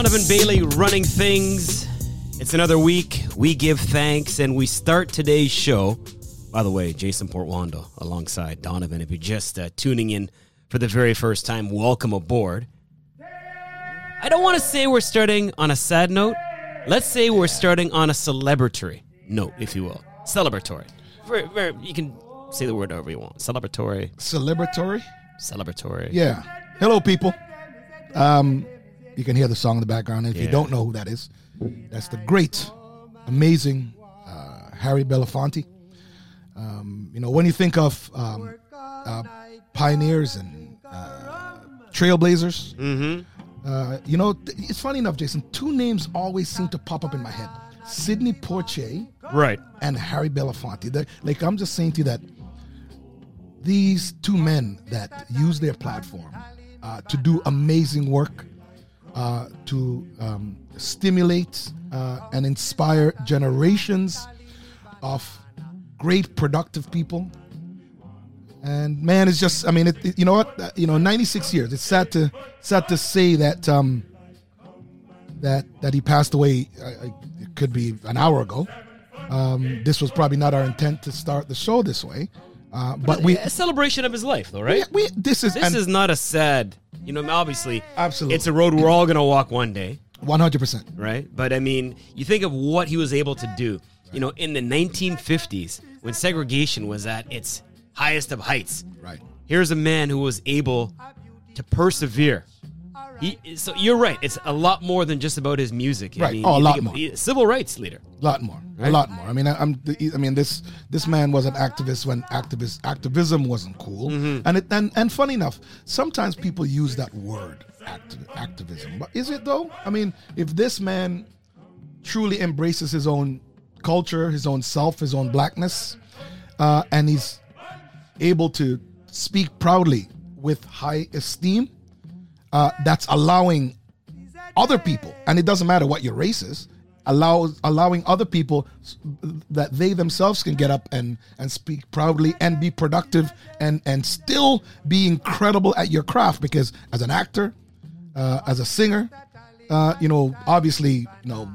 Donovan Bailey running things. It's another week. We give thanks and we start today's show. By the way, Jason Portuondo alongside Donovan. If you're just uh, tuning in for the very first time, welcome aboard. I don't want to say we're starting on a sad note. Let's say we're starting on a celebratory note, if you will. Celebratory. Very, very, you can say the word however you want. Celebratory. Celebratory? Celebratory. Yeah. Hello, people. Um, you can hear the song in the background. If you don't know who that is, that's the great, amazing uh, Harry Belafonte. Um, you know, when you think of um, uh, pioneers and uh, trailblazers, Mm-hmm. uh, you know, th- it's funny enough, Jason. Two names always seem to pop up in my head: Sidney Poitier Right. and Harry Belafonte. They're- like I'm just saying to you that these two men that use their platform uh, to do amazing work, uh, to um, stimulate uh, and inspire generations of great productive people. And man, it's just, I mean, it, it- you know what, Uh, you know, 96 years. It's sad to sad to say that um, that that he passed away. I, I, it could be an hour ago. Um, this was probably not our intent to start the show this way, uh, but we, a celebration of his life, though, right? we this is This and is not a sad, you know, obviously, Absolutely. it's a road we're all going to walk one day, 100 percent right? But I mean, you think of what he was able to do, you know, in the 1950s when segregation was at its highest of heights. right. Here's a man who was able to persevere. He, so you're right. It's a lot more than just about his music. I Right. mean, Oh, a lot think more. civil rights leader. A lot more, Right? a lot more. I mean, I, I'm. I mean, this this man was an activist when activist activism wasn't cool, Mm-hmm. and it and and funny enough, sometimes people use that word activ- activism, but is it though? I mean, if this man truly embraces his own culture, his own self, his own blackness, uh, and he's able to speak proudly with high esteem, uh, that's allowing other people, and it doesn't matter what your race is, allows allowing other people that they themselves can get up and and speak proudly and be productive and and still be incredible at your craft because as an actor, uh, as a singer, uh, you know, obviously, you know,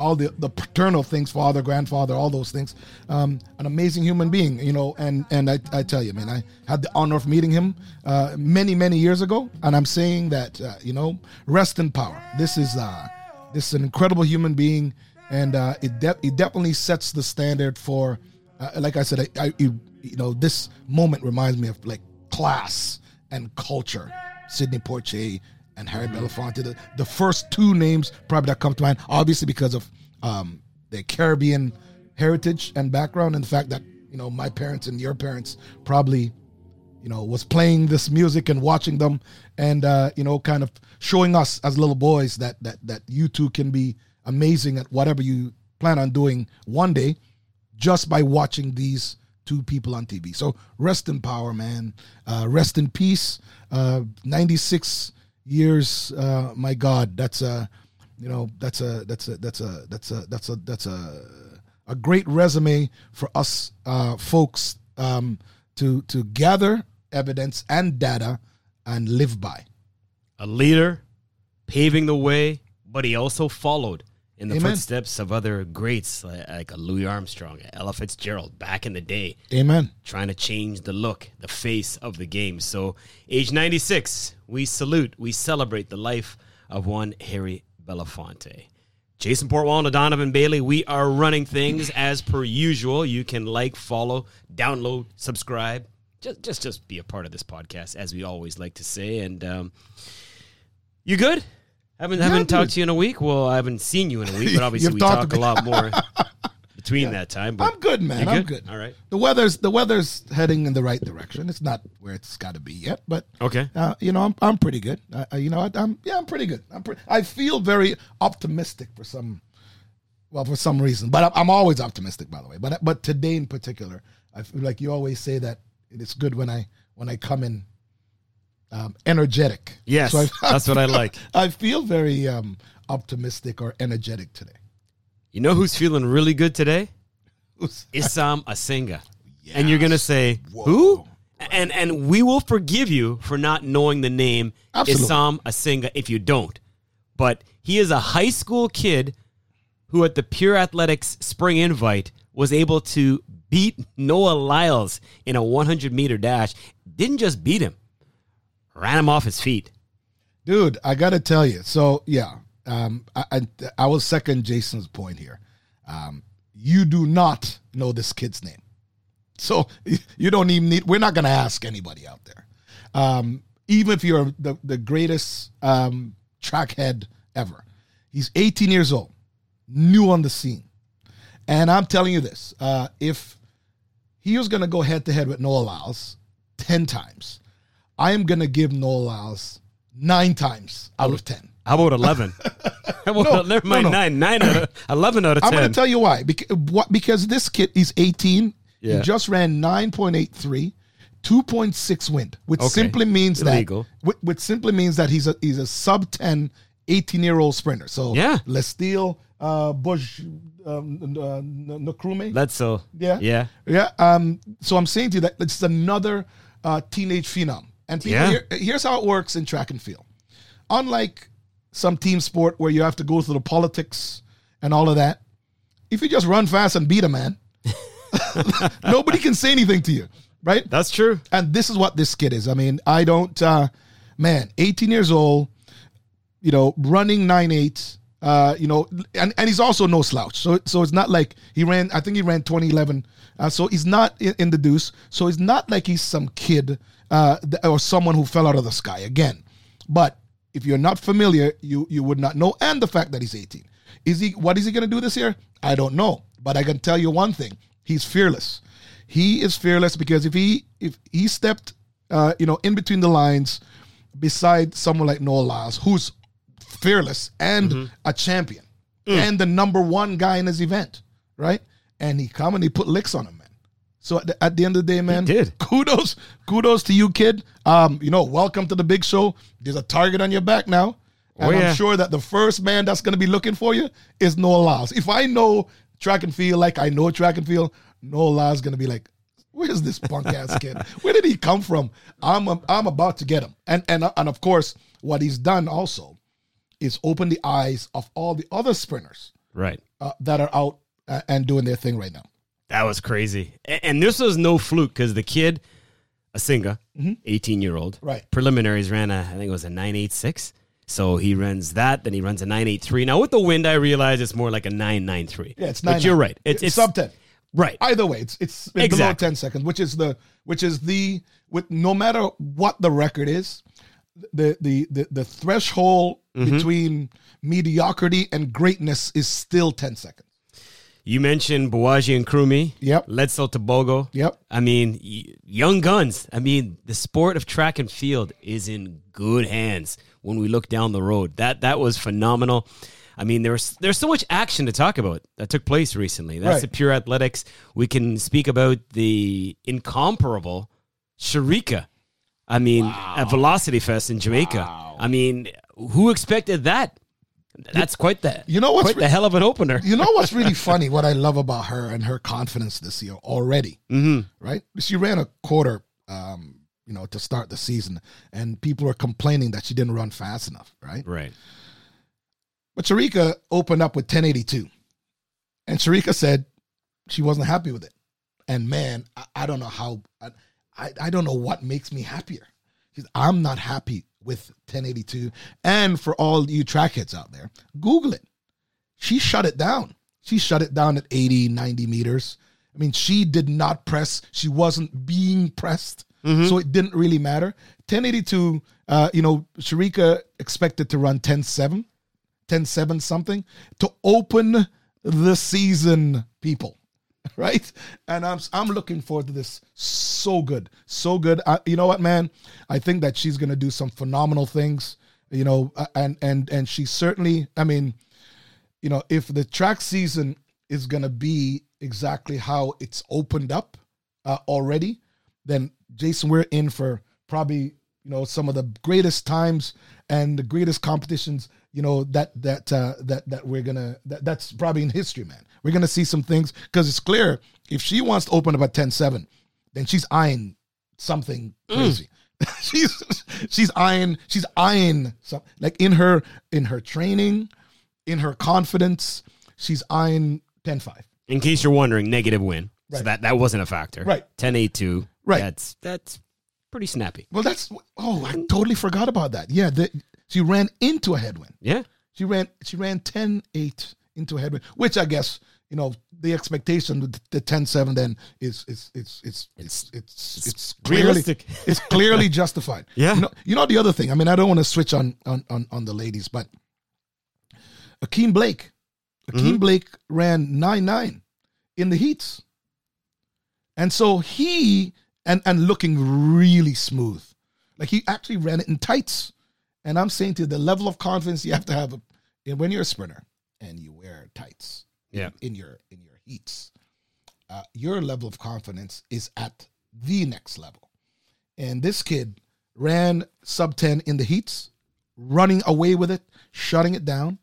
all the the paternal things, father, grandfather, all those things. Um, an amazing human being, you know, and and I, I tell you, man, I had the honor of meeting him uh, many many years ago, and I'm saying that uh, you know, rest in power. This is uh, this is an incredible human being, and uh, it de- it definitely sets the standard for, uh, like I said, I, I you know, this moment reminds me of like class and culture. Sidney Poitier and Harry Belafonte, the, the first two names probably that come to mind, obviously because of um, their Caribbean heritage and background, and the fact that you know my parents and your parents probably you know was playing this music and watching them, and uh, you know kind of showing us as little boys that that that you two can be amazing at whatever you plan on doing one day, just by watching these two people on TV. So rest in power, man. Uh, rest in peace. Uh, 96 years. Uh, my God, that's a, you know, that's a, that's a, that's a, that's a, that's a, that's a, a great resume for us uh, folks um, to to gather evidence and data and live by. a leader, paving the way, but he also followed in the Amen. footsteps of other greats like, like a Louis Armstrong, Ella Fitzgerald back in the day, Amen. trying to change the look, the face of the game. So, age 96, we salute, we celebrate the life of one Harry Belafonte. Jason Portuondo, and Donovan Bailey, we are running things as per usual. You can like, follow, download, subscribe. Just, just, just be a part of this podcast, as we always like to say. And um, you good? Haven't haven't I'm talked to you in a week. Well, I haven't seen you in a week, but obviously You've we talk a lot more between that time. But I'm good, man. I'm good. All right. The weather's the weather's heading in the right direction. It's not where it's got to be yet, but Okay. uh, you know, I'm I'm pretty good. I, I- you know, I, I'm yeah, I'm pretty good. I'm pre- I feel very optimistic for some, well, for some reason. But I'm, I'm always optimistic, by the way. But but today in particular, I feel like you always say that it's good when I when I come in um, energetic. Yes, So I, that's what I like. I feel very um, optimistic or energetic today. You know who's feeling really good today? Issam Asinga. And you're gonna say who? And and we will forgive you for not knowing the name Absolutely. Issam Asinga if you don't. but he is a high school kid who, at the Pure Athletics Spring Invite, was able to beat Noah Lyles in a 100 meter dash. Didn't just beat him, ran him off his feet. Dude, I got to tell you. So, yeah, um, I, I, I will second Jason's point here. Um, you do not know this kid's name. So you don't even need, we're not going to ask anybody out there. Um, even if you're the, the greatest um, track head ever. He's 18 years old, new on the scene. And I'm telling you this uh, if he was going to go head to head with Noah Lyles 10 times, I am going to give Noah Lyles nine times out of 10. How about 11? How about, No, never mind, no, no. nine. Nine out of, 11 out of 10. I'm going to tell you why. Because, what, because this kid is 18. Yeah. He just ran 9.83, 2.6 wind, which Okay. simply means Illegal. that which, which simply means that he's a he's a sub 10 18 year old sprinter. So Yeah. Letsile, uh, Bush, um, uh, Nkrumah. That's so. Yeah. Yeah. Yeah. Um, so I'm saying to you that it's another uh, teenage phenom. And people, Yeah. here, here's how it works in track and field. Unlike some team sport where you have to go through the politics and all of that, if you just run fast and beat a man, nobody can say anything to you, right? That's true. And this is what this kid is. I mean, I don't, uh, man, 18 years old, you know, running nine eight. Uh, you know, and, and he's also no slouch. So so it's not like he ran. I think he ran 2011. Uh, so he's not in, in the deuce. So it's not like he's some kid uh, or someone who fell out of the sky again. But if you're not familiar, you you would not know. And the fact that he's 18, is he? What is he going to do this year? I don't know. But I can tell you one thing: he's fearless. He is fearless because if he if he stepped, uh, you know, in between the lines, beside someone like Noah Lyles, who's fearless and a champion and the number one guy in his event, right? And he come and he put licks on him, man. So at the, at the end of the day, man, did. kudos, kudos to you, kid. Um, you know, welcome to the big show. There's a target on your back now. And Oh, yeah. I'm sure that the first man that's going to be looking for you is Noah Lyles. If I know track and field like I know track and field, Noah Lyles is going to be like, where's this punk ass kid? Where did he come from? I'm I'm about to get him. And and and of course, what he's done also is open the eyes of all the other sprinters Right. uh, that are out and doing their thing right now. That was crazy. And this was no fluke because the kid, Asinga, 18 year old, Mm-hmm. Right. preliminaries ran a, I think it was a 986. So he runs that, then he runs a 983. Now with the wind, I realize it's more like a 993. Yeah, it's But you're right. It's, it's sub ten. Right. Either way, it's it's, it's below ten seconds, which is the which is the with no matter what the record is, the the the, the threshold Mm-hmm. between mediocrity and greatness is still ten seconds. You mentioned Bawaji and Krumi. Yep. Letsile Tebogo. Yep. I mean, young guns. I mean, the sport of track and field is in good hands when we look down the road. That that was phenomenal. I mean, there's there's so much action to talk about that took place recently. That's Right. the pure athletics. We can speak about the incomparable Shericka. I mean, at Velocity Fest in Jamaica. I mean, who expected that? That's quite the You know what's quite re- the hell of an opener. You know what's really funny? What I love about her and her confidence this year already, hmm right? She ran a quarter, um, you know, to start the season, and people are complaining that she didn't run fast enough, right? Right. But Shericka opened up with 1082. And Shericka said she wasn't happy with it. And man, I, I don't know how, I, I, I don't know what makes me happier. She said, I'm not happy with 1082. And for all you track hits out there, Google it. She shut it down. She shut it down at 80, 90 meters. I mean, she did not press. She wasn't being pressed. So it didn't really matter. 1082, uh, you know, Shericka expected to run 10.7. 10 7 something to open the season people right? And i'm i'm looking forward to this. So good. So good. I, you know what man? I think that she's gonna do some phenomenal things you know and and and she certainly i mean you know if the track season is gonna be exactly how it's opened up uh, already then jason we're in for probably you know some of the greatest times and the greatest competitions you know that that uh, that that we're gonna that, that's probably in history man we're gonna see some things because it's clear if she wants to open up at 10-7 then she's eyeing something crazy she's she's eyeing she's eyeing some like in her in her training, in her confidence, she's eyeing 10-5. In case you're wondering, negative win. So that that wasn't a factor. Right. 10-8-2. Right. That's that's pretty snappy. Well, that's oh, I totally forgot about that. Yeah, the, she ran into a headwind. Yeah. She ran she ran 10-8 into a headwind, which I guess you know the expectation with the 10-7 then is is it's it's it's it's it's clearly it's clearly justified. Yeah. You know, you know the other thing. I mean, I don't want to switch on on on, on the ladies, but Ackeem Blake, Ackeem mm-hmm. Blake ran 9-9 in the heats. And so he and and looking really smooth. Like he actually ran it in tights. And I'm saying to you, the level of confidence you have to have and when you're a sprinter and you wear tights Yeah. in your in your heats, uh, your level of confidence is at the next level. And this kid ran sub 10 in the heats, running away with it, shutting it down.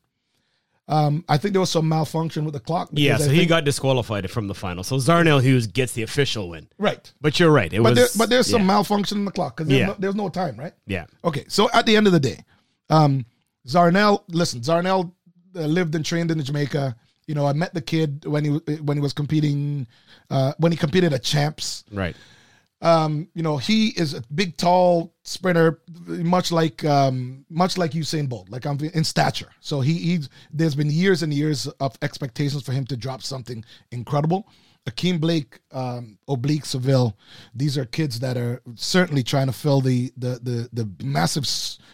Um, I think there was some malfunction with the clock. Yeah, I so he think- got disqualified from the final. So Zarnell Hughes gets the official win. right. But you're right. It But was there, but there's some yeah. malfunction in the clock because there's, Yeah. no, there's no time, right? Yeah. Okay, so at the end of the day, um, Zarnell, listen, Zarnell uh, lived and trained in Jamaica. You know, I met the kid when he when he was competing, uh, when he competed at champs. Right. Um, you know, he is a big, tall sprinter, much like um, much like Usain Bolt, like I'm in stature. So he he's there's been years and years of expectations for him to drop something incredible. Ackeem Blake, um, Oblique Seville, these are kids that are certainly trying to fill the the the, the massive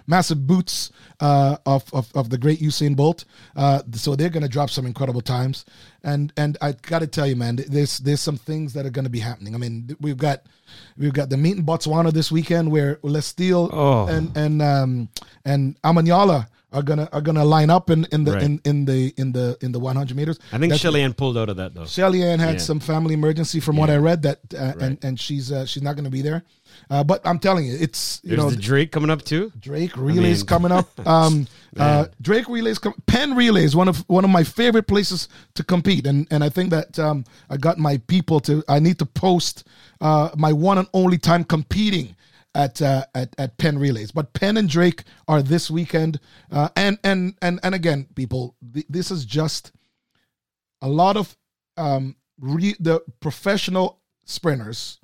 massive boots uh, of, of of the great Usain Bolt. Uh, so they're going to drop some incredible times, and and I got to tell you, man, there's there's some things that are going to be happening. I mean, we've got we've got the meet in Botswana this weekend where Letsile Oh. and and um, and Omanyala are gonna are gonna line up in in the Right. in, in the in the in the 100 meters. I think That's- Shelly Ann pulled out of that though. Shelly Ann had Yeah. some family emergency from what I read that uh, Right. and and she's uh, she's not to be there. Uh, but I'm telling you, it's you There's know the Drake coming up too. Drake relays mean- coming up. Um, uh, Drake relays, com- Penn relays, one of one of my favorite places to compete, and and I think that um, I got my people to. I need to post uh, my one and only time competing at uh, at at Penn relays. But Penn and Drake are this weekend, uh, and and and and again, people, th- this is just a lot of um, re- the professional sprinters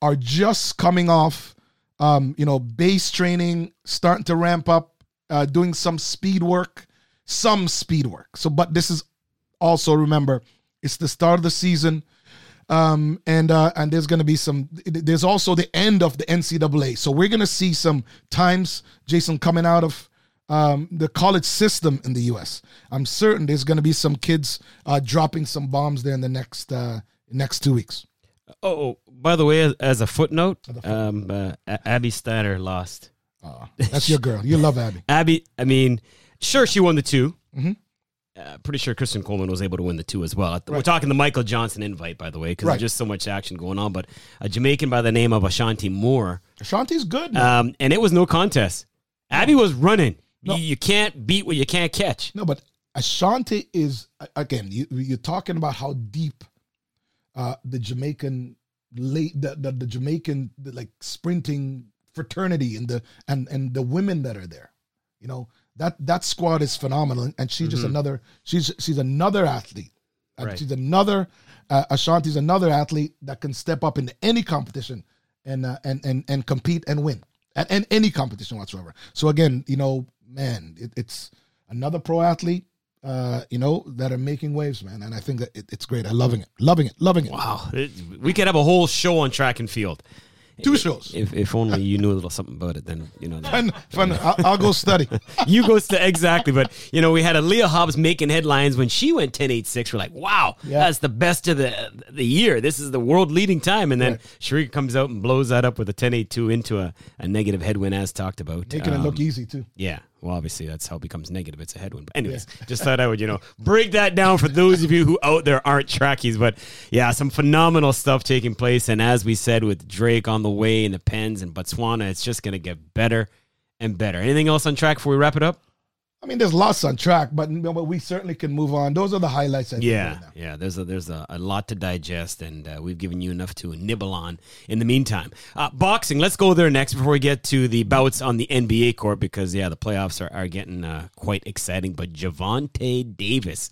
are just coming off, um, you know, base training, starting to ramp up, uh, doing some speed work, some speed work. So, but this is also remember, it's the start of the season, um, and uh, and there's going to be some. There's also the end of the NCAA, so we're going to see some times, Jason, coming out of. Um, the college system in the U.S. I'm certain there's going to be some kids uh, dropping some bombs there in the next uh, next two weeks. Oh, oh, by the way, as, a footnote, um, uh, Abby Steiner lost. Oh, that's your girl. You love Abby. Abby, I mean, sure, she won the 2 Mhm. Uh, pretty sure Kristen Coleman was able to win the two as well. We're talking the Michael Johnson invite, by the way, because Right. there's just so much action going on. But a Jamaican by the name of Ashanti Moore, Ashanti's good. man. um, and it was no contest. Abby was running. No. You, you can't beat what you can't catch. No, but Ashanti is again. You, you're talking about how deep uh, the Jamaican late the, the, the Jamaican the, like sprinting fraternity and the and and the women that are there. You know that that squad is phenomenal, and she's just another. She's she's another athlete. Uh, Right. She's another uh, Ashanti's another athlete that can step up into any competition and uh, and and and compete and win at, at any competition whatsoever. So again, you know, man, it, it's another pro athlete, uh, you know, that are making waves, man. And I think that it, it's great. I'm loving it, loving it, loving it. Wow, it- we could have a whole show on track and field. Two shows. If, if only you knew a little something about it, then you know. Fun, fun. I'll, I'll go study. you go to exactly, but you know we had Aleia Hobbs making headlines when she went 10.86. We're like, wow, Yeah. that's the best of the the year. This is the world leading time, and then Right. Shericka comes out and blows that up with a 10.82 into a, a negative headwind as talked about. Making it Um, look easy too. Yeah, well, obviously that's how it becomes negative. It's a headwind. But anyways, just thought I would, you know, break that down for those of you who out there aren't trackies. But yeah, some phenomenal stuff taking place. And as we said, with Drake on the way and the Pens and Botswana, it's just going to get better and better. Anything else on track before we wrap it up? I mean, there's lots on track, but, but we certainly can move on. Those are the highlights. I think, Yeah, right yeah. There's a there's a, a lot to digest, and uh, we've given you enough to nibble on. In the meantime, uh, boxing. Let's go there next before we get to the bouts on the NBA court because yeah, the playoffs are, are getting uh, quite exciting. But Gervonta Davis,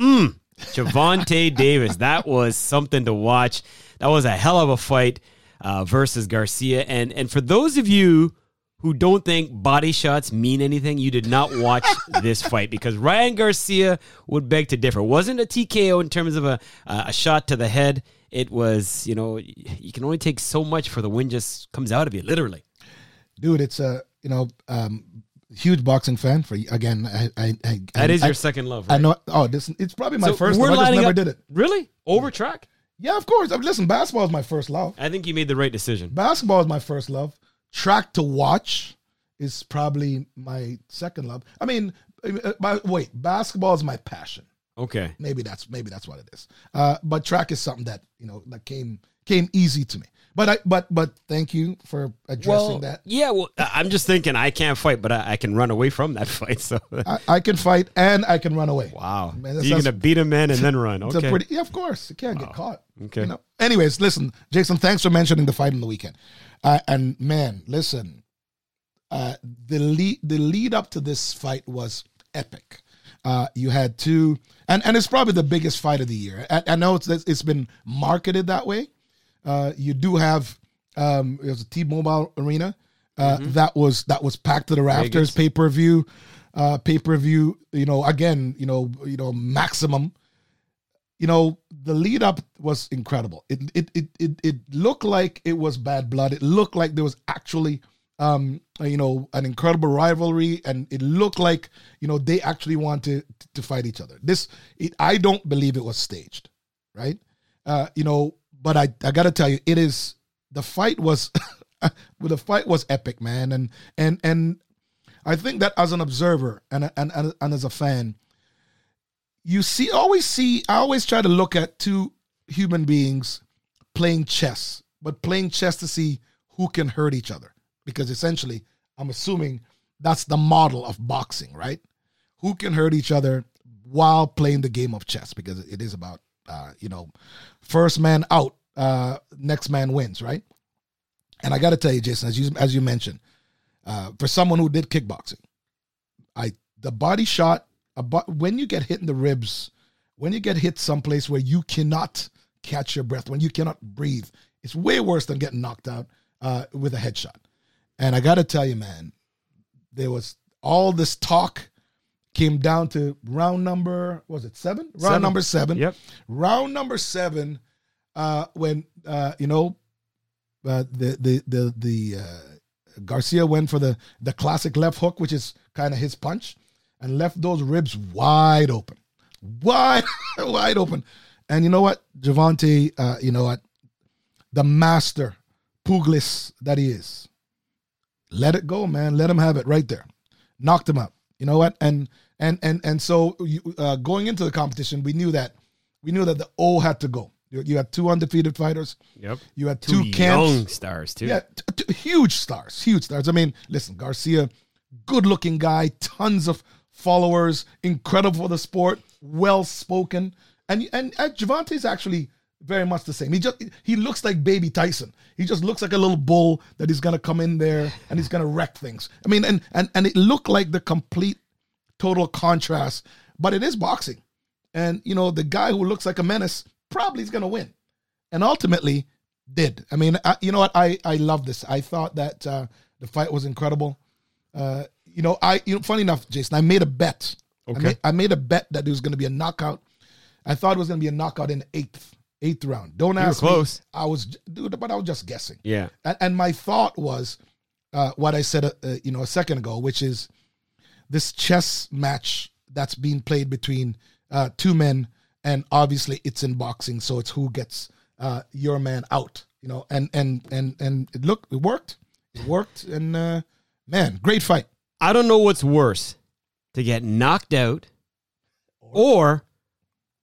mm, Gervonta Davis, that was something to watch. That was a hell of a fight uh, versus Garcia, and and for those of you who don't think body shots mean anything, you did not watch this fight because Ryan Garcia would beg to differ. It wasn't a TKO in terms of a a shot to the head. It was, you know, you can only take so much for the wind just comes out of you, literally. dude. It's a you know um, huge boxing fan. For again, I I, I That I, your second love. I know. Oh, this it's probably my So first. we're Love. I just never up- did it. Really over track. Yeah, of course. I mean, listen, basketball is my first love. I think you made the right decision. Basketball is my first love. Track to watch is probably my second love. I mean, uh, by, wait, basketball is my passion. Okay. Maybe that's maybe that's what it is. Uh, but track is something that you know that came came easy to me. But I but but thank you for addressing Well, that. yeah. Well, I- I'm just thinking I can't fight, but I, I can run away from that fight. So, I, I can fight and I can run away. wow. Man, you're gonna beat a man and then run. It's Okay. pretty yeah, of course. You can't get caught. Okay. You know. Anyways, listen, Jason. Thanks for mentioning the fight in the weekend. Uh, and man, listen, uh, the lead the lead up to this fight was epic. Uh, you had two, and and it's probably the biggest fight of the year. I, I know it's it's been marketed that way. Uh, you do have um, it was a T-Mobile Arena uh, that was that was packed to the rafters. Pay per view, uh, pay per view. You know, again, you know, you know, maximum you know the lead up was incredible. It it it it, it looked like it was bad blood. It looked like there was actually um you know an incredible rivalry and it looked like you know they actually wanted to, to fight each other. This it, i don't believe it was staged right? Uh you know but i i gotta tell you it is the fight was the fight was epic man. And and and i think that as an observer and and and, and as a fan you see always see i always try to look at two human beings playing chess but playing chess to see who can hurt each other. Because essentially i'm assuming that's the model of boxing right? Who can hurt each other while playing the game of chess because it is about uh, you know first man out uh, next man wins right? And i got to tell you jason as you as you mentioned uh, for someone who did kickboxing i the body shot about when you get hit in the ribs, when you get hit someplace where you cannot catch your breath, when you cannot breathe, it's way worse than getting knocked out uh, with a headshot. And I got to tell you, man, there was all this talk came down to round number was it seven? Round Seven. number seven. Yep. Round number seven, uh, when uh, you know uh, the the the the uh, Garcia went for the the classic left hook, which is kind of his punch, and left those ribs wide open, wide wide open. And you know what, Gervonta, uh, you know what, the master pugilist that he is, let it go, man. Let him have it right there. Knocked him out. You know what? And and and and so you, uh, going into the competition, we knew that we knew that the O had to go. You, you had two undefeated fighters. Yep. You had Two, two, camps. young stars too. Yeah, t- t- huge stars, huge stars. I mean, listen, Garcia, good looking guy, tons of followers, incredible for the sport, well spoken, and and uh, Gervonta's actually very much the same. He just he looks like baby Tyson. He just looks like a little bull that he's gonna come in there and he's gonna wreck things. I mean, and and and it looked like the complete total contrast, but it is boxing, and you know the guy who looks like a menace probably is gonna win, and ultimately did. I mean, I, you know what? I I love this. I thought that uh, the fight was incredible. Uh, you know, I you know, funny enough, Jason, I made a bet. Okay. I made, I made a bet that there was going to be a knockout. I thought it was going to be a knockout in the eighth eighth round. Don't ask close. me. I was, dude, but I was just guessing. Yeah. And, and my thought was uh, what I said, uh, uh, you know, a second ago, which is this chess match that's being played between uh, two men, and obviously it's in boxing, so it's who gets uh, your man out, you know, and and and and it looked, it worked, it worked, and uh, man, great fight. I don't know what's worse to get knocked out or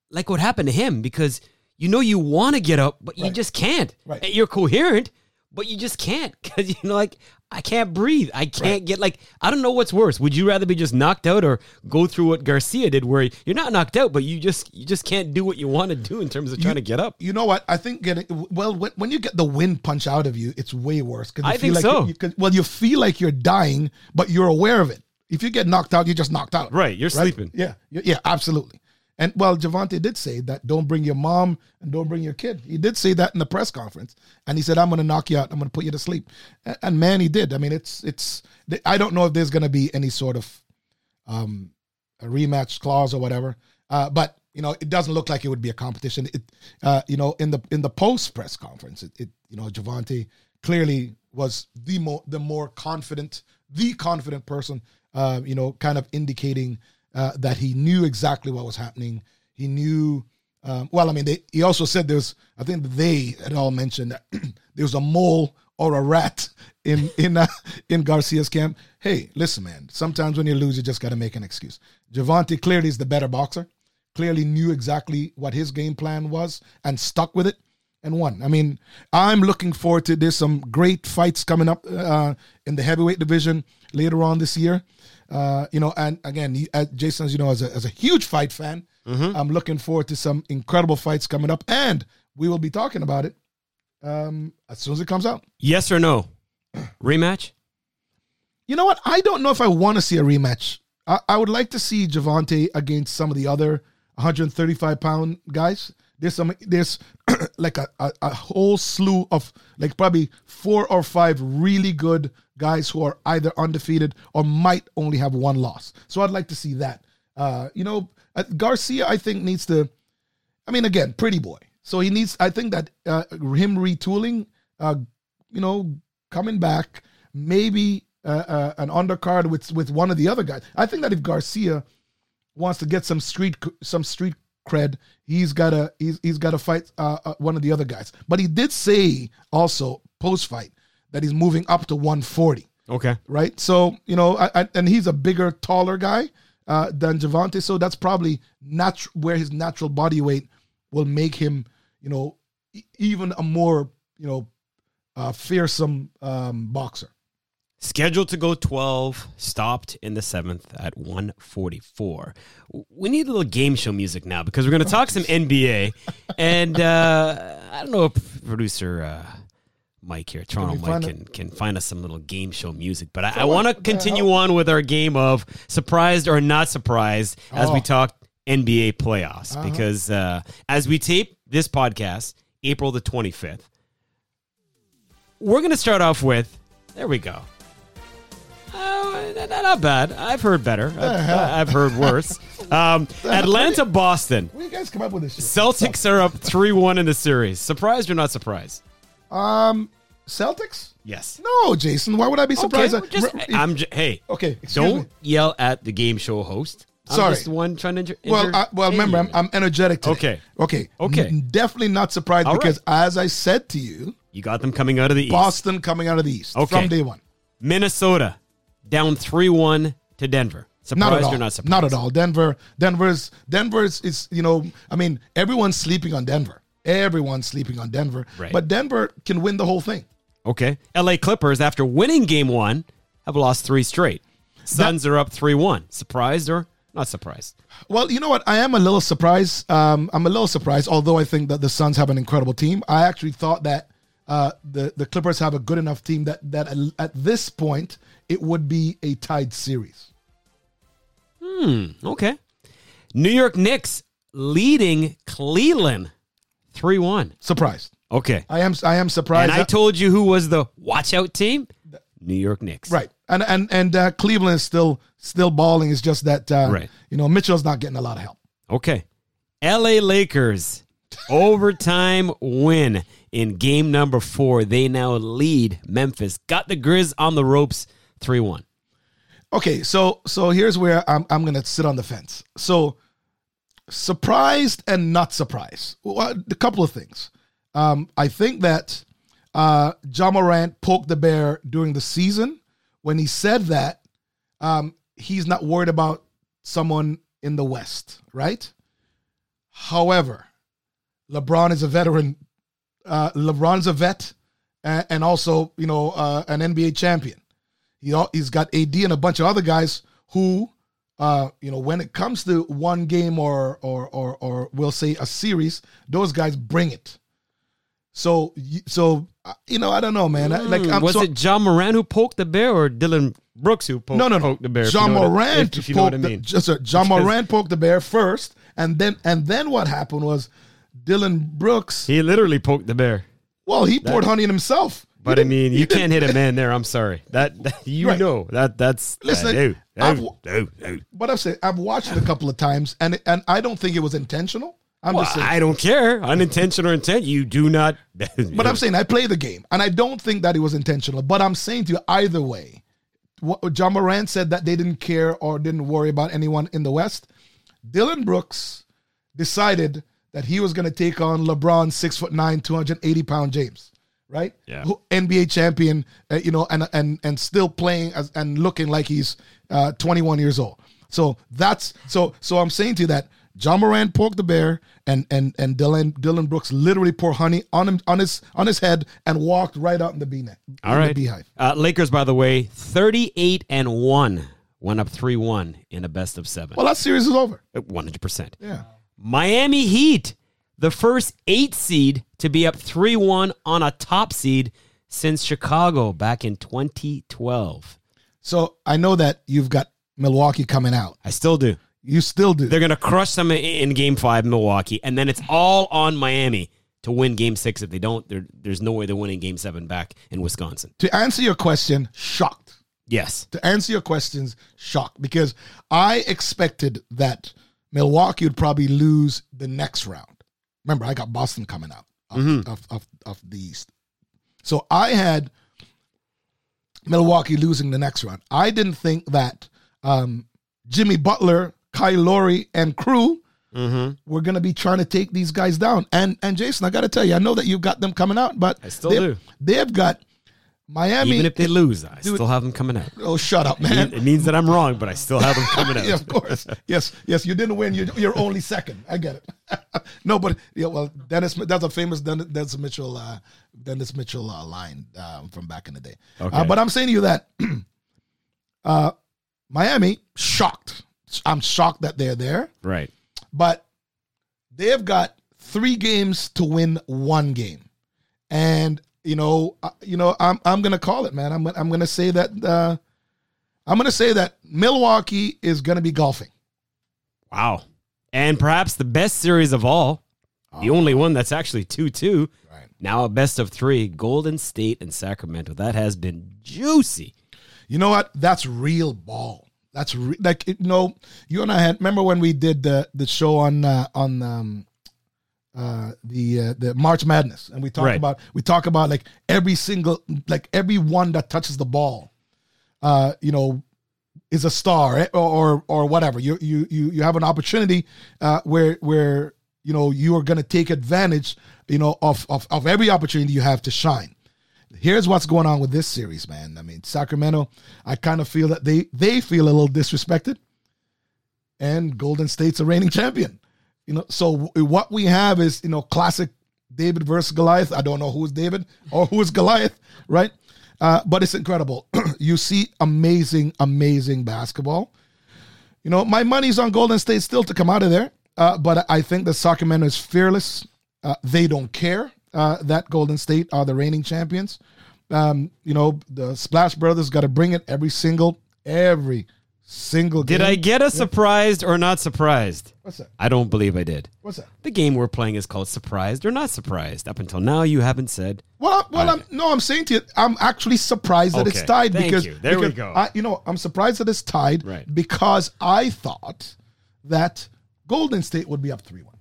like what happened to him because you know you want to get up, but you Right. just can't. Right. You're coherent, but you just can't because you know, like I can't breathe. I can't get like I don't know what's worse. Would you rather be just knocked out or go through what Garcia did, where you're not knocked out, but you just you just can't do what you want to do in terms of trying to get up? You know what? I think getting well when, when you get the wind punch out of you, it's way worse. Because I think like so. You, you, well, you feel like you're dying, but you're aware of it. If you get knocked out, you're just knocked out. Right, you're sleeping. Yeah, yeah, yeah, absolutely. And well, Gervonta did say that don't bring your mom and don't bring your kid. He did say that in the press conference, and he said, "I'm going to knock you out. I'm going to put you to sleep." And, man, he did. I mean, it's it's. I don't know if there's going to be any sort of um, a rematch clause or whatever, uh, but you know, it doesn't look like it would be a competition. It, uh, you know, in the in the post press conference, it, it you know, Gervonta clearly was the more the more confident, the confident person. Uh, you know, kind of indicating uh, that he knew exactly what was happening. He knew. Um, well, I mean, they, he also said there's. I think they had all mentioned that there was a mole or a rat in in uh, in Garcia's camp. Hey, listen, man. Sometimes when you lose, you just got to make an excuse. Gervonta clearly is the better boxer. Clearly knew exactly what his game plan was and stuck with it and won. I mean, I'm looking forward to. There's some great fights coming up uh, in the heavyweight division later on this year. Uh, you know, and again, he, uh, Jason, as you know, as a, as a huge fight fan, Mm-hmm. I'm looking forward to some incredible fights coming up, and we will be talking about it um, as soon as it comes out. Yes or no? Rematch? You know what? I don't know if I want to see a rematch. I, I would like to see Gervonta against some of the other 135 pound guys. There's some. There's like a, a, a whole slew of like probably four or five really good guys who are either undefeated or might only have one loss. So I'd like to see that. Uh, you know, uh, Garcia, I think needs to. I mean, again, pretty boy. So he needs. I think that uh, him retooling, uh, you know, coming back, maybe uh, uh, an undercard with with one of the other guys. I think that if Garcia wants to get some street some street cred, he's gotta he's he's gotta fight uh, one of the other guys. But he did say also post fight that he's moving up to 140 Okay. right? So you know, I, I, and he's a bigger, taller guy uh, than Gervonta, so that's probably natu- where his natural body weight will make him, you know, e- even a more you know, uh, fearsome um, boxer. Scheduled to go 12, stopped in the seventh at 144. We need a little game show music now because we're going to talk some NBA. And uh, I don't know if producer uh, Mike here, Toronto Mike, can, can find us some little game show music. But I, I want to continue on with our game of surprised or not surprised as we Oh. talk NBA playoffs. Uh-huh. Because uh, as we tape this podcast, April the 25th, we're going to start off with there we go. Uh, not, not bad. I've heard better. I've. I've heard worse. Um, Atlanta, Boston. Where you guys come up with this shit? Celtics are up 3 1 in the series. Surprised or not surprised? Um, Celtics? Yes. No, Jason. Why would I be surprised? Okay, just, If- I'm j- hey, okay, don't me. yell at the game show host. I'm Sorry. just the one trying to inter- Well, I, well, remember, I'm, I'm energetic today. Okay. Okay. Okay. N- definitely not surprised All because, as I said to you, you got them coming out of the East. Boston coming out of the East Okay. from day one. Minnesota down 3 1 to Denver. Surprised Not at all. or not surprised? Not at all. Denver. Denver's. Denver's is. You know. I mean, everyone's sleeping on Denver. Everyone's sleeping on Denver. Right. But Denver can win the whole thing. Okay. LA Clippers, after winning game one, have lost three straight. Suns are up 3 1. Surprised or not surprised? Well, you know what? I am a little surprised. Um, I'm a little surprised, although I think that the Suns have an incredible team. I actually thought that uh, the the Clippers have a good enough team that that at this point it would be a tied series. Hmm. Okay. New York Knicks leading Cleveland 3 1. Surprised. Okay. I am. I am surprised. And I told you who was the watch out team? New York Knicks. right. And and and uh, Cleveland is still still balling. It's just that uh, Right. You know, Mitchell's not getting a lot of help. Okay. LA Lakers overtime win in game number four. They now lead Memphis. Got the Grizz on the ropes 3 1. Okay, so so here's where I'm I'm gonna sit on the fence. So surprised and not surprised. Well, a couple of things. Um, I think that uh, Ja Morant poked the bear during the season when he said that um, he's not worried about someone in the West, right? However, LeBron is a veteran. Uh, LeBron's a vet, and, also you know uh, an NBA champion. He he's got AD and a bunch of other guys who, uh, you know, when it comes to one game or or or or we'll say a series, those guys bring it. So so uh, you know, I don't know, man. I- like I'm was so, it Ja Morant who poked the bear or Dillon Brooks who poked, no, no, no. poked the bear? Ja you know Morant if, if you know what I poked the- mean. just uh, Ja Because- Morant poked the bear first, and then and then what happened was Dillon Brooks. He literally poked the bear. well, he poured honey in himself. But I mean, you can't hit a man there. I'm sorry. That, that- you Right. know that that's Listen, uh, that, I've- oh, oh, But I've said I've watched it a couple of times, and and I don't think it was intentional. I'm Well, just saying. I don't care. Unintentional or intent, you do not. but I'm saying I play the game, and I don't think that it was intentional. But I'm saying to you, either way, what Ja Morant said that they didn't care or didn't worry about anyone in the West. Dillon Brooks decided that he was going to take on LeBron, six foot nine, 280 pound James, right? Yeah. Who, NBA champion, uh, you know, and and and still playing as, and looking like he's uh, 21 years old. So that's so so I'm saying to you that Ja Morant poked the bear and and and Dillon Dillon Brooks literally poured honey on him on his on his head and walked right out in the bee net. All. The beehive. Uh, Lakers, by the way, 38 and 1 went up 3 1 in a best of seven. Well, that series is over. Uh, 100%. Yeah. Miami Heat, the first eight seed to be up 3 1 on a top seed since Chicago back in 2012. So I know that you've got Milwaukee coming out. I still do. You still do. They're going to crush them in game five, Milwaukee, and then it's all on Miami to win game six. If they don't, there's no way they're winning game seven back in Wisconsin. to answer your question, shocked. Yes. To answer your questions, shocked because I expected that Milwaukee would probably lose the next round. Remember, I got Boston coming out of, of, of, of the East. So I had Milwaukee losing the next round. I didn't think that um, Jimmy Butler, Kyle Lowry, and crew Mm-hmm. were going to be trying to take these guys down. And and Jason, I got to tell you, I know that you've got them coming out, but I still they've, do. They've got Miami. Even if they lose, I Dude. still have them coming out. oh, shut up, man. It means that I'm wrong, but I still have them coming out. yeah, of course. Yes, yes. You didn't win. You're, you're only second. I get it. no, but yeah. Well, Dennis. That's a famous Dennis, Dennis Mitchell. Uh, Dennis Mitchell uh, line um, from back in the day. Okay. Uh, but I'm saying to you that uh, Miami shocked. I'm shocked that they're there, Right. but they have got three games to win one game, and you know, uh, you know, I'm I'm gonna call it, man. I'm I'm gonna say that. Uh, I'm gonna say that Milwaukee is gonna be golfing. Wow. And perhaps the best series of all, the only one that's actually 2 2. Right. Now a best of three Golden State and Sacramento. That has been juicy. You know what? That's real ball. That's re- like you know. You and I had remember when we did the the show on uh, on um, uh, the uh, the March Madness, and we talk Right. about we talk about like every single like every one that touches the ball, uh, you know, is a star eh, or or, or whatever. You you you you have an opportunity uh, where where you know you are going to take advantage, you know, of, of of every opportunity you have to shine here's what's going on with this series, man. I mean, Sacramento, I kind of feel that they they feel a little disrespected, and Golden State's a reigning champion. You know, so what we have is you know classic David versus Goliath. I don't know who's David or who's Goliath, right? Uh, but it's incredible. you see amazing, amazing basketball. You know, my money's on Golden State still to come out of there, uh, but I think that Sacramento is fearless. Uh, they don't care uh, that Golden State are the reigning champions. Um, you know, the Splash Brothers got to bring it every single, every single. Did. I get a surprised or not surprised? What's that? I don't believe I did. What's that? The game we're playing is called Surprised or Not Surprised. Up until now, you haven't said. Well, I, well, I'm no, I'm saying to you, I'm actually surprised that it's Okay. tied Thank because you. There we because go. I, you know, I'm surprised that it's tied Right. because I thought that Golden State would be up three one.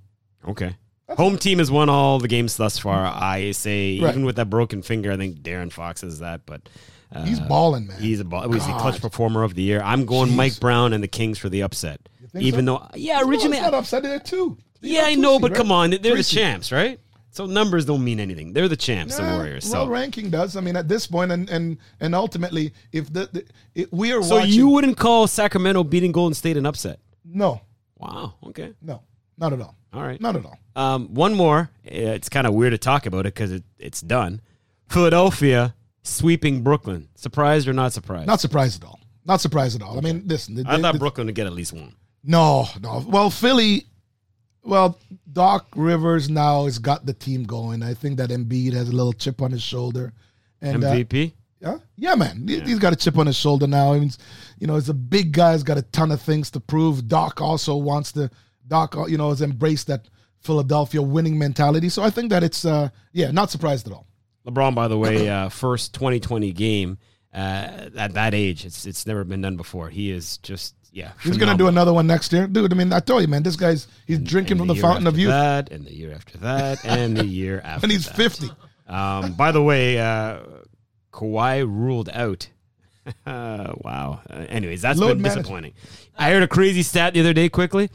Okay. Home team has won all the games thus far. I say, Right. even with that broken finger, I think De'Aaron Fox is that, but uh, He's balling, man. He's a ball. Was he God. clutch performer of the year? I'm going Jeez. Mike Brown and the Kings for the upset. Even so? though, yeah, No, originally, it's not upside there too. They yeah, I know, seed, but right? come on, they're Three the seed. champs, right? So numbers don't mean anything. They're the champs, the Warriors. Well, So, ranking does. I mean, at this point, and and and ultimately, if the, the it, we are so watching, you wouldn't call Sacramento beating Golden State an upset? no, Wow. Okay. no, not at all, All right. not at all. Um, one more. It's kind of weird to talk about it because it, it's done. Philadelphia sweeping Brooklyn. Surprised or not surprised? Not surprised at all. Not surprised at all. I mean, listen. the- I the- thought the- Brooklyn would get at least one. No, no. Well, Philly. Well, Doc Rivers now has got the team going. I think that Embiid has a little chip on his shoulder, and uh, MVP. yeah, yeah, man, He- he's got a chip on his shoulder now. He's, you know, he's a big guy. He's got a ton of things to prove. Doc also wants to. Doc, uh, you know, has embraced that Philadelphia winning mentality. So I think that it's, uh yeah, not surprised at all. LeBron, by the way, uh, first 2020 game uh, at that age. It's it's never been done before. He is just yeah. He's gonna do another one next year, dude. I mean, I told you, man, this guy's he's drinking And from the fountain of youth, That and the year after that and the year after. and he's that. fifty. Um, by the way, uh, Kawhi ruled out. wow. Uh, anyways, that's Load been management. disappointing. I heard a crazy stat the other day. Quickly,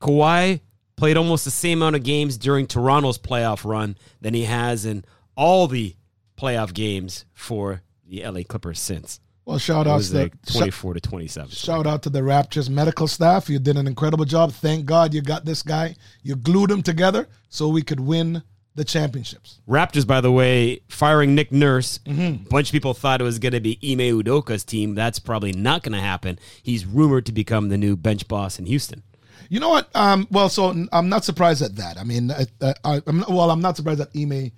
Kawhi played almost the same amount of games during Toronto's playoff run than he has in all the playoff games for the LA Clippers since. Well, shout out to like the, twenty four to twenty seven. Shout out to the Raptors medical staff. You did an incredible job. Thank God you got this guy. You glued him together so we could win the championships. Raptors, by the way, firing Nick Nurse. Mm-hmm. A bunch of people thought it was going to be Ime Udoka's team. That's probably not going to happen. He's rumored to become the new bench boss in Houston. You know what? Um, well, so I'm not surprised at that. I mean, I, I, I'm well, I'm not surprised that Ime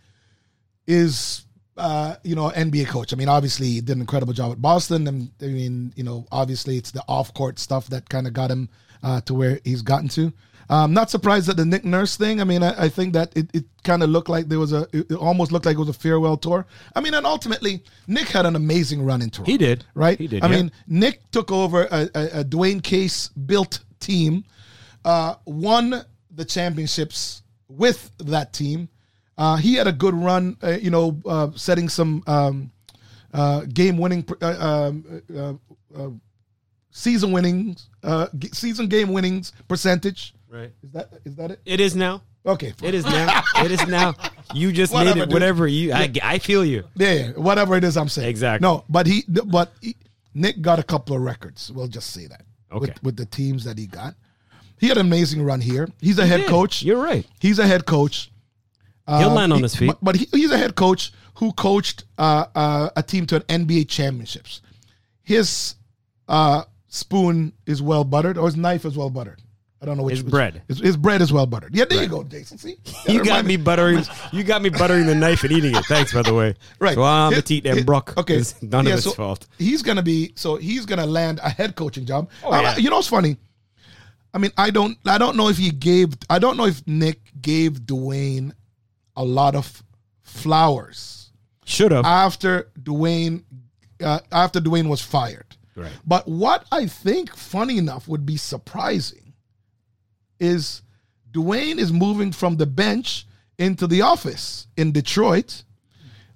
is, uh, you know, NBA coach. I mean, obviously he did an incredible job at Boston, and I mean, you know, obviously it's the off court stuff that kind of got him uh, to where he's gotten to. I'm not surprised at the Nick Nurse thing. I mean, I, I think that it, it kind of looked like there was a, it, it almost looked like it was a farewell tour. I mean, and ultimately, Nick had an amazing run in Toronto. He did. right? He did, I yeah. mean, Nick took over a, a, a Dwane Casey built team, uh, won the championships with that team. Uh, he had a good run, uh, you know, uh, setting some um, uh, game winning, uh, um, uh, uh, season winnings, uh, g- season game winnings percentage. Right. Is that is that it? It is now. Okay, fine. It is now. it is now. You just Whatever, made it. dude. Whatever you. I, I feel you. Yeah, yeah, whatever it is, I'm saying Exactly. No, but he, but he, Nick got a couple of records. We'll just say that. Okay. With, with the teams that he got, he had an amazing run here. He's a head did. coach. You're right. He's a head coach. He'll Um, land on he- his feet. But, he, he's a head coach who coached uh, uh, a team to an NBA championships. His uh, spoon is well buttered, or his knife is well buttered. I don't know which His which- bread. His, his bread is well buttered. Yeah, there you go, Jason. See, You Gotta got me buttering. You got me buttering the knife and eating it. Thanks, by the way. Right. So I'm His- them his- Brock. Okay. It's none Yeah, of his so fault. He's gonna be so he's gonna land a head coaching job. Oh, yeah. You know what's funny? I mean, I don't I don't know if he gave I don't know if Nick gave Dwane a lot of flowers Should have. after Dwane uh, after Dwane was fired. Right. But what I think, funny enough, would be surprising is Dwane is moving from the bench into the office in Detroit.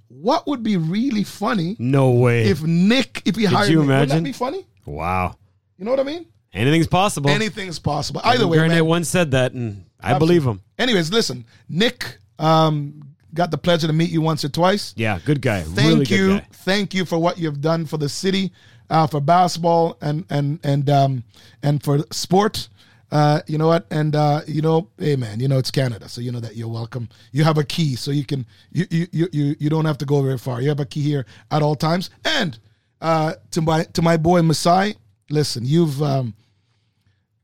What would be really funny No way. if Nick, if he hired you Nick, wouldn't imagine? that be funny? wow. You know what I mean? Anything's possible. Anything's possible. Either way, Garnett man. once said that, and I believe him. Anyways, listen, Nick um, got the pleasure to meet you once or twice. Yeah, good guy. Thank really good you, guy. thank you for what you've done for the city, uh, for basketball and and and um, and for sport. Uh, you know what? And uh, you know, hey man, you know it's Canada, so you know that you're welcome. You have a key, so you can you you you you, you don't have to go very far. You have a key here at all times. And uh, to my to my boy Masai, listen, you've um,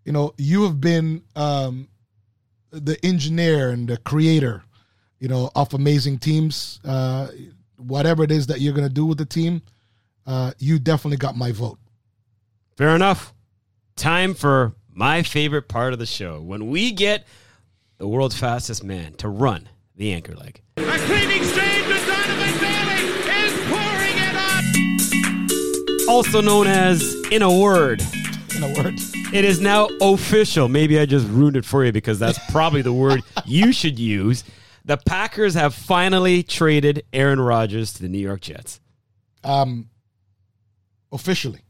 you know you have been um, the engineer and the creator, you know, off amazing teams. Uh, whatever it is that you're gonna do with the team, uh, you definitely got my vote. Fair enough. Time for my favorite part of the show when we get the world's fastest man to run the anchor leg. A clean exchange and Donovan Bailey is pouring it up. Also known as In a Word. In a word, It is now official. Maybe I just ruined it for you because that's probably the word you should use. The Packers have finally traded Aaron Rodgers to the New York Jets. um, officially.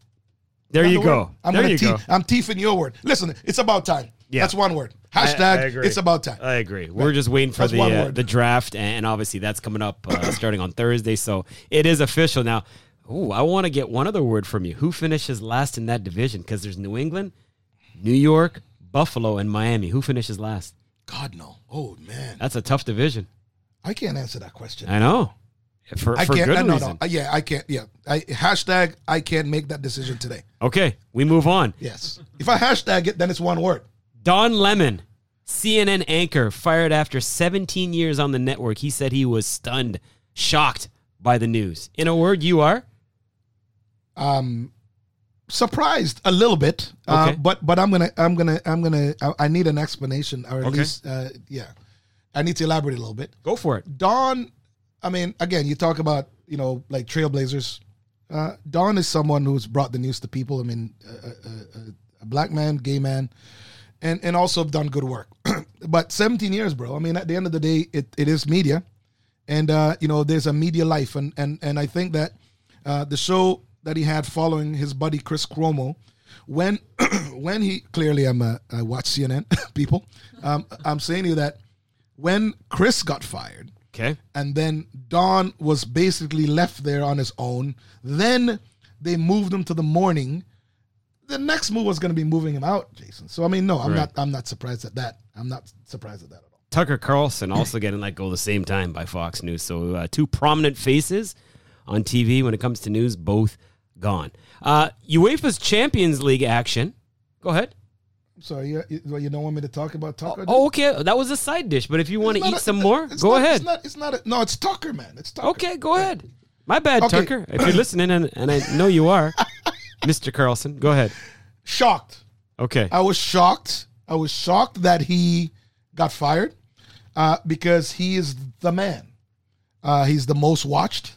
There you go. I'm there gonna you tee- go. I'm teething your word. Listen, it's about time. Yeah. That's one word. Hashtag. I agree. it's about time. I agree. We're just waiting for That's the uh, the draft, and obviously that's coming up uh, starting on Thursday. So it is official now. Ooh, I want to get one other word from you. Who finishes last in that division? Because there's New England, New York, Buffalo, and Miami. Who finishes last? God no. Oh man, That's a tough division. I can't answer that question. I know. for, I for can't. good no, reason. no. uh, yeah, I can't. Yeah. I, hashtag. I can't make that decision today. Okay, we move on. Yes. If I hashtag it, then it's one word. Don Lemon, CNN anchor, fired after 17 years on the network. He said he was stunned, shocked by the news. In a word, you are? Um, surprised a little bit. Uh, Okay. but but I'm gonna I'm gonna I'm gonna I, I need an explanation or at Okay. least uh, yeah, I need to elaborate a little bit. Go for it. Don, I mean, again, you talk about you know like trailblazers. Uh, Don is someone who's brought the news to people. I mean, a, a, a, a black man, gay man, and and also have done good work. but 17 years, bro. I mean, at the end of the day, it, it is media, and uh, you know, there's a media life, and and and I think that uh, the show that he had following his buddy Chris Cuomo, when when he clearly I'm a, I watch CNN people. Um, I'm saying to you that when Chris got fired, Okay. and then Don was basically left there on his own. Then they moved him to the morning. The next move was going to be moving him out, Jason. So I mean, no, I'm Right. not. I'm not surprised at that. I'm not surprised at that at all. Tucker Carlson also getting let go the same time by Fox News. So uh, two prominent faces on TV when it comes to news, both gone. Uh, UEFA's Champions League action. Go ahead. Sorry, you, you, you don't want me to talk about Tucker? Oh, okay. That was a side dish, but if you want to eat a- some more, go not- ahead. It's not. It's not. A, no, it's Tucker, man. It's Tucker. Okay, go ahead. My bad, Okay. Tucker. If you're listening, and, and I know you are, Mr. Carlson, go ahead. Shocked. Okay. I was shocked. I was shocked that he got fired uh, because he is the man. Uh, he's the most watched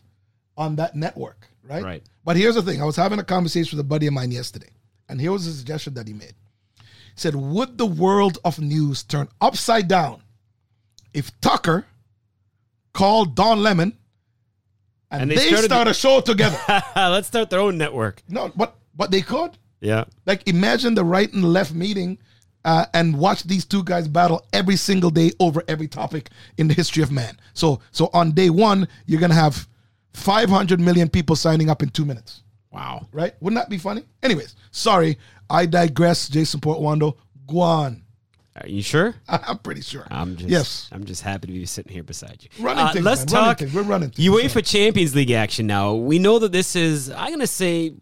on that network, right? Right. But here's the thing: I was having a conversation with a buddy of mine yesterday, and here was a suggestion that he made. He said, "Would the world of news turn upside down if Tucker called Don Lemon and, And they they, start a show together?" Let's start their own network. no, but but they could. Yeah. Like imagine the right and left meeting uh, and watch these two guys battle every single day over every topic in the history of man. So so on day one, you're gonna have 500 million people signing up in two minutes, Wow. right? Wouldn't that be funny? Anyways, sorry, I digress. Jason Portuondo, Guan. Are you sure? I'm pretty sure. I'm just yes. I'm just happy to be sitting here beside you. Running Uh, things, let's man. Talk things. We're running things. UEFA Champions League action now. We know that this is I'm going to say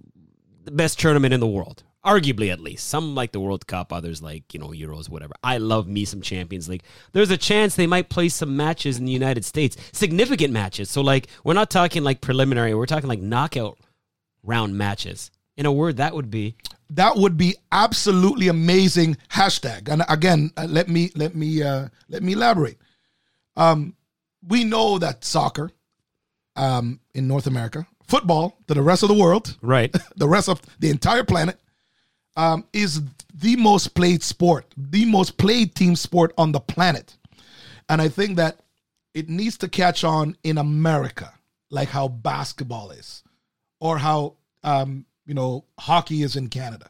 the best tournament in the world. Arguably at least. Some like the World Cup, others like, you know, Euros whatever. I love me some Champions League. There's a chance they might play some matches in the United States. Significant matches. So like we're not talking like preliminary, we're talking like knockout round matches. In a word, that would be that would be absolutely amazing hashtag and again uh, let me let me uh let me elaborate um we know that soccer um in north america football to the rest of the world right. the rest of the entire planet um is the most played sport the most played team sport on the planet and i think that it needs to catch on in america like how basketball is or how um, you know hockey is in Canada.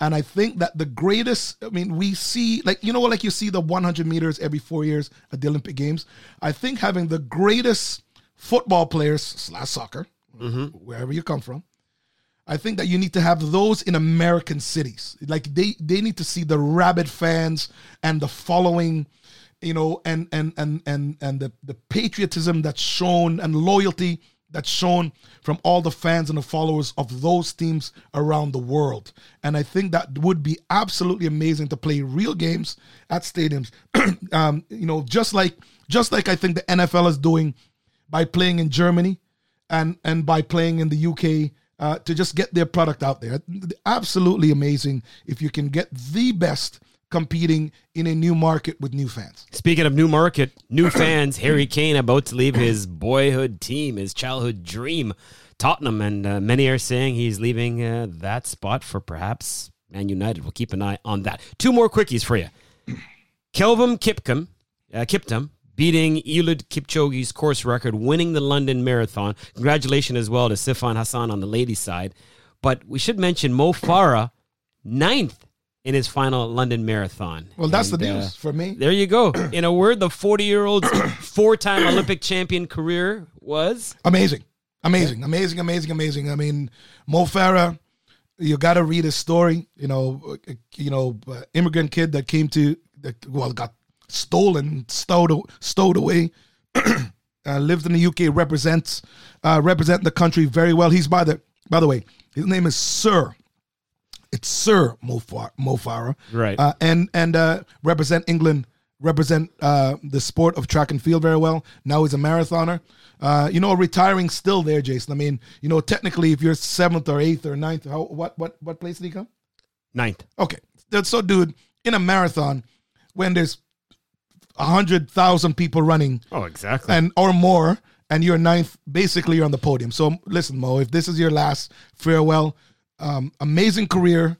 And I think that the greatest, I mean, we see like you know, like you see the 100 meters every four years at the Olympic Games. I think having the greatest football players slash soccer, wherever you come from, I think that you need to have those in American cities. Like they they need to see the rabid fans and the following, you know, and and and and and the the patriotism that's shown and loyalty that's shown from all the fans and the followers of those teams around the world. And I think that would be absolutely amazing to play real games at stadiums. um, you know, just like just like I think the NFL is doing by playing in Germany and and by playing in the UK uh, to just get their product out there. Absolutely amazing if you can get the best competing in a new market with new fans. Speaking of new market, new fans, Harry Kane about to leave his boyhood team, his childhood dream, Tottenham, and uh, many are saying he's leaving uh, that spot for perhaps Man United. We'll keep an eye on that. Two more quickies for you. Kelvin Kipkum, uh, Kiptum beating Eliud Kipchoge's course record, winning the London Marathon. Congratulations as well to Sifan Hassan on the ladies' side. But we should mention Mo Farah, ninth in his final London Marathon. Well, that's And, the uh, news for me. there you go. In a word, the 40 year old's four time Olympic champion career was. Amazing, amazing, amazing, amazing, amazing. I mean, Mo Farah, you got to read his story. You know, uh, you know, uh, immigrant kid that came to that well got stolen, stowed, stowed away uh, lives in the UK, represents uh, represent the country very well. He's by the by the way, his name is Sir. It's Sir Mo, Far- Farah, Right. Uh, and and uh, represent England, represent uh, the sport of track and field very well. Now he's a marathoner. Uh, you know, retiring still there, Jason. I mean, you know, technically, if you're seventh or eighth or ninth, how what what what place did he come? Ninth. Okay. So, dude, in a marathon, when there's hundred thousand people running Oh, exactly. and or more, and you're ninth, basically you're on the podium. So listen, Mo, if this is your last farewell, um, amazing career.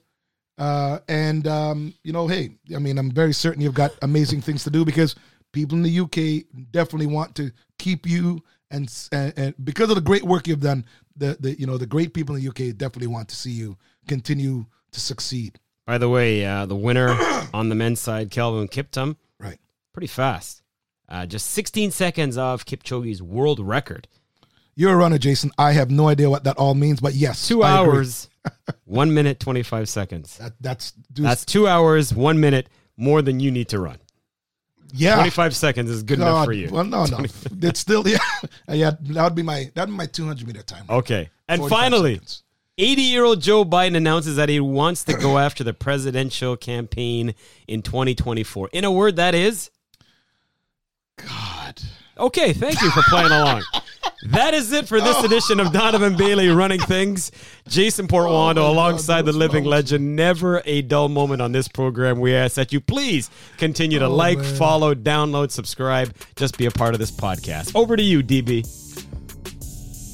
Uh, and um, you know, hey, I mean, I'm very certain you've got amazing things to do because people in the UK definitely want to keep you, and, and, and because of the great work you've done, the the you know the great people in the UK definitely want to see you continue to succeed. By the way, uh, the winner on the men's side, Kelvin Kiptum. Pretty fast. Uh, just 16 seconds off Kipchoge's world record. You're a runner, Jason. I have no idea what that all means, but yes, Two I hours, one minute, 25 seconds. That, that's dude, That's two hours, one minute, more than you need to run. yeah. 25 seconds is good enough for you. Well, no, no, it's still yeah, yeah. That would be my that would be my 200 meter time. Okay. And finally, seconds. 80 year old Joe Biden announces that he wants to go after the presidential campaign in 2024. In a word, that is God, okay. Thank you for playing along. That is it for this edition of Donovan Bailey running things. Jason Portuondo Oh alongside God, the living moments. legend. Never a dull moment on this program. We ask that you please continue to Oh, like, man. follow, download, subscribe. Just be a part of this podcast. Over to you, DB.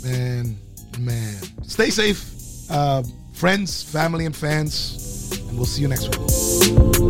man, man. Stay safe, uh, friends, family, and fans, and we'll see you next week.